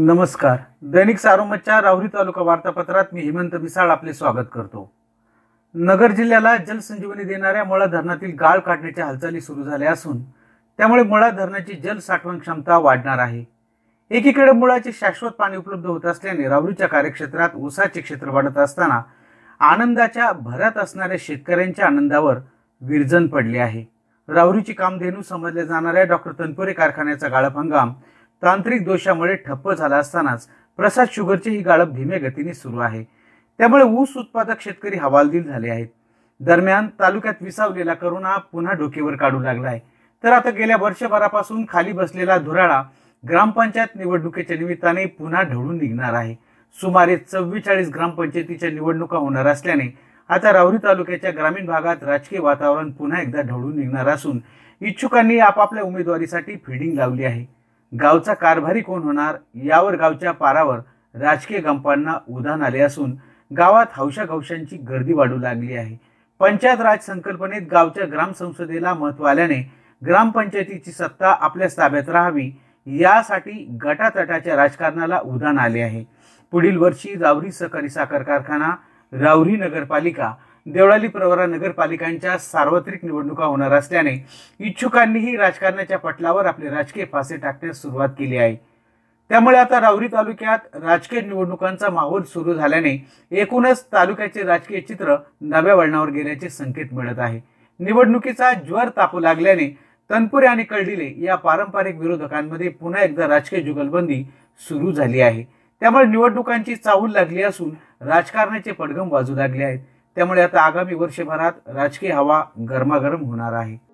नमस्कार. दैनिक सारोमतच्या राहुरी तालुका वार्तापत्रात मी हेमंत मिसाळ आपले स्वागत करतो. नगर जिल्ह्याला जलसंजीवनी देणाऱ्या मुळा धरणातील गाळ काढण्याच्या हालचाली सुरू झाल्या असून त्यामुळे मुळा धरणाची जल साठवण क्षमता वाढणार आहे. एकीकडे मुळाचे शाश्वत पाणी उपलब्ध होत असल्याने राहुरीच्या कार्यक्षेत्रात ऊसाचे क्षेत्र वाढत असताना आनंदाच्या भरात असणाऱ्या शेतकऱ्यांच्या आनंदावर विरजन पडले आहे. राहुरीची कामधेनू समजल्या जाणाऱ्या डॉक्टर तनपुरे कारखान्याचा गाळप हंगाम तांत्रिक दोषामुळे ठप्प झाला असतानाच प्रसाद शुगरचे ही गाळप धीमे गतीने सुरू आहे. त्यामुळे ऊस उत्पादक शेतकरी हवालदिल झाले आहेत. दरम्यान तालुक्यात विसावलेला करोना पुन्हा डोकेवर काढू लागला आहे. तर आता गेल्या वर्षभरापासून खाली बसलेला धुराळा ग्रामपंचायत निवडणुकीच्या निमित्ताने पुन्हा ढळून निघणार आहे. सुमारे चव्वेचाळीस ग्रामपंचायतीच्या निवडणुका होणार असल्याने आता राहुरी तालुक्याच्या ग्रामीण भागात राजकीय वातावरण पुन्हा एकदा ढवळून निघणार असून इच्छुकांनी आपापल्या उमेदवारीसाठी फिडिंग लावली आहे. गावचा कारभारी कोण होणार यावर गावच्या पारावर राजकीय गंपांना उधाण आले असून गावात हौशागौशांची गर्दी वाढू लागली आहे. पंचायत राज संकल्पनेत गावच्या ग्रामसंसदेला महत्त्व आल्याने ग्रामपंचायतीची सत्ता आपल्या ताब्यात राहावी यासाठी गटातटाच्या राजकारणाला उधाण आले आहे. पुढील वर्षी रावरी सहकारी साखर कारखाना रावरी नगरपालिका देवळाली प्रवरा नगरपालिकांच्या सार्वत्रिक निवडणुका होणार असल्याने इच्छुकांनीही राजकारणाच्या पटलावर आपले राजकीय फासे टाकण्यास सुरुवात केली आहे. त्यामुळे आता रावरी तालुक्यात राजकीय निवडणुकांचा माहोल सुरू झाल्याने एकूणच तालुक्याचे राजकीय चित्र नव्या वळणावर गेल्याचे संकेत मिळत आहे. निवडणुकीचा ज्वर तापू लागल्याने तनपुरे आणि कळडिले या पारंपरिक विरोधकांमध्ये पुन्हा एकदा राजकीय जुगलबंदी सुरू झाली आहे. त्यामुळे निवडणुकांची चाहूल लागली असून राजकारणाचे पडगम वाजू लागले आहेत. त्यामुळे आता आगामी वर्षभरात राजकीय हवा गरमागरम होणार आहे.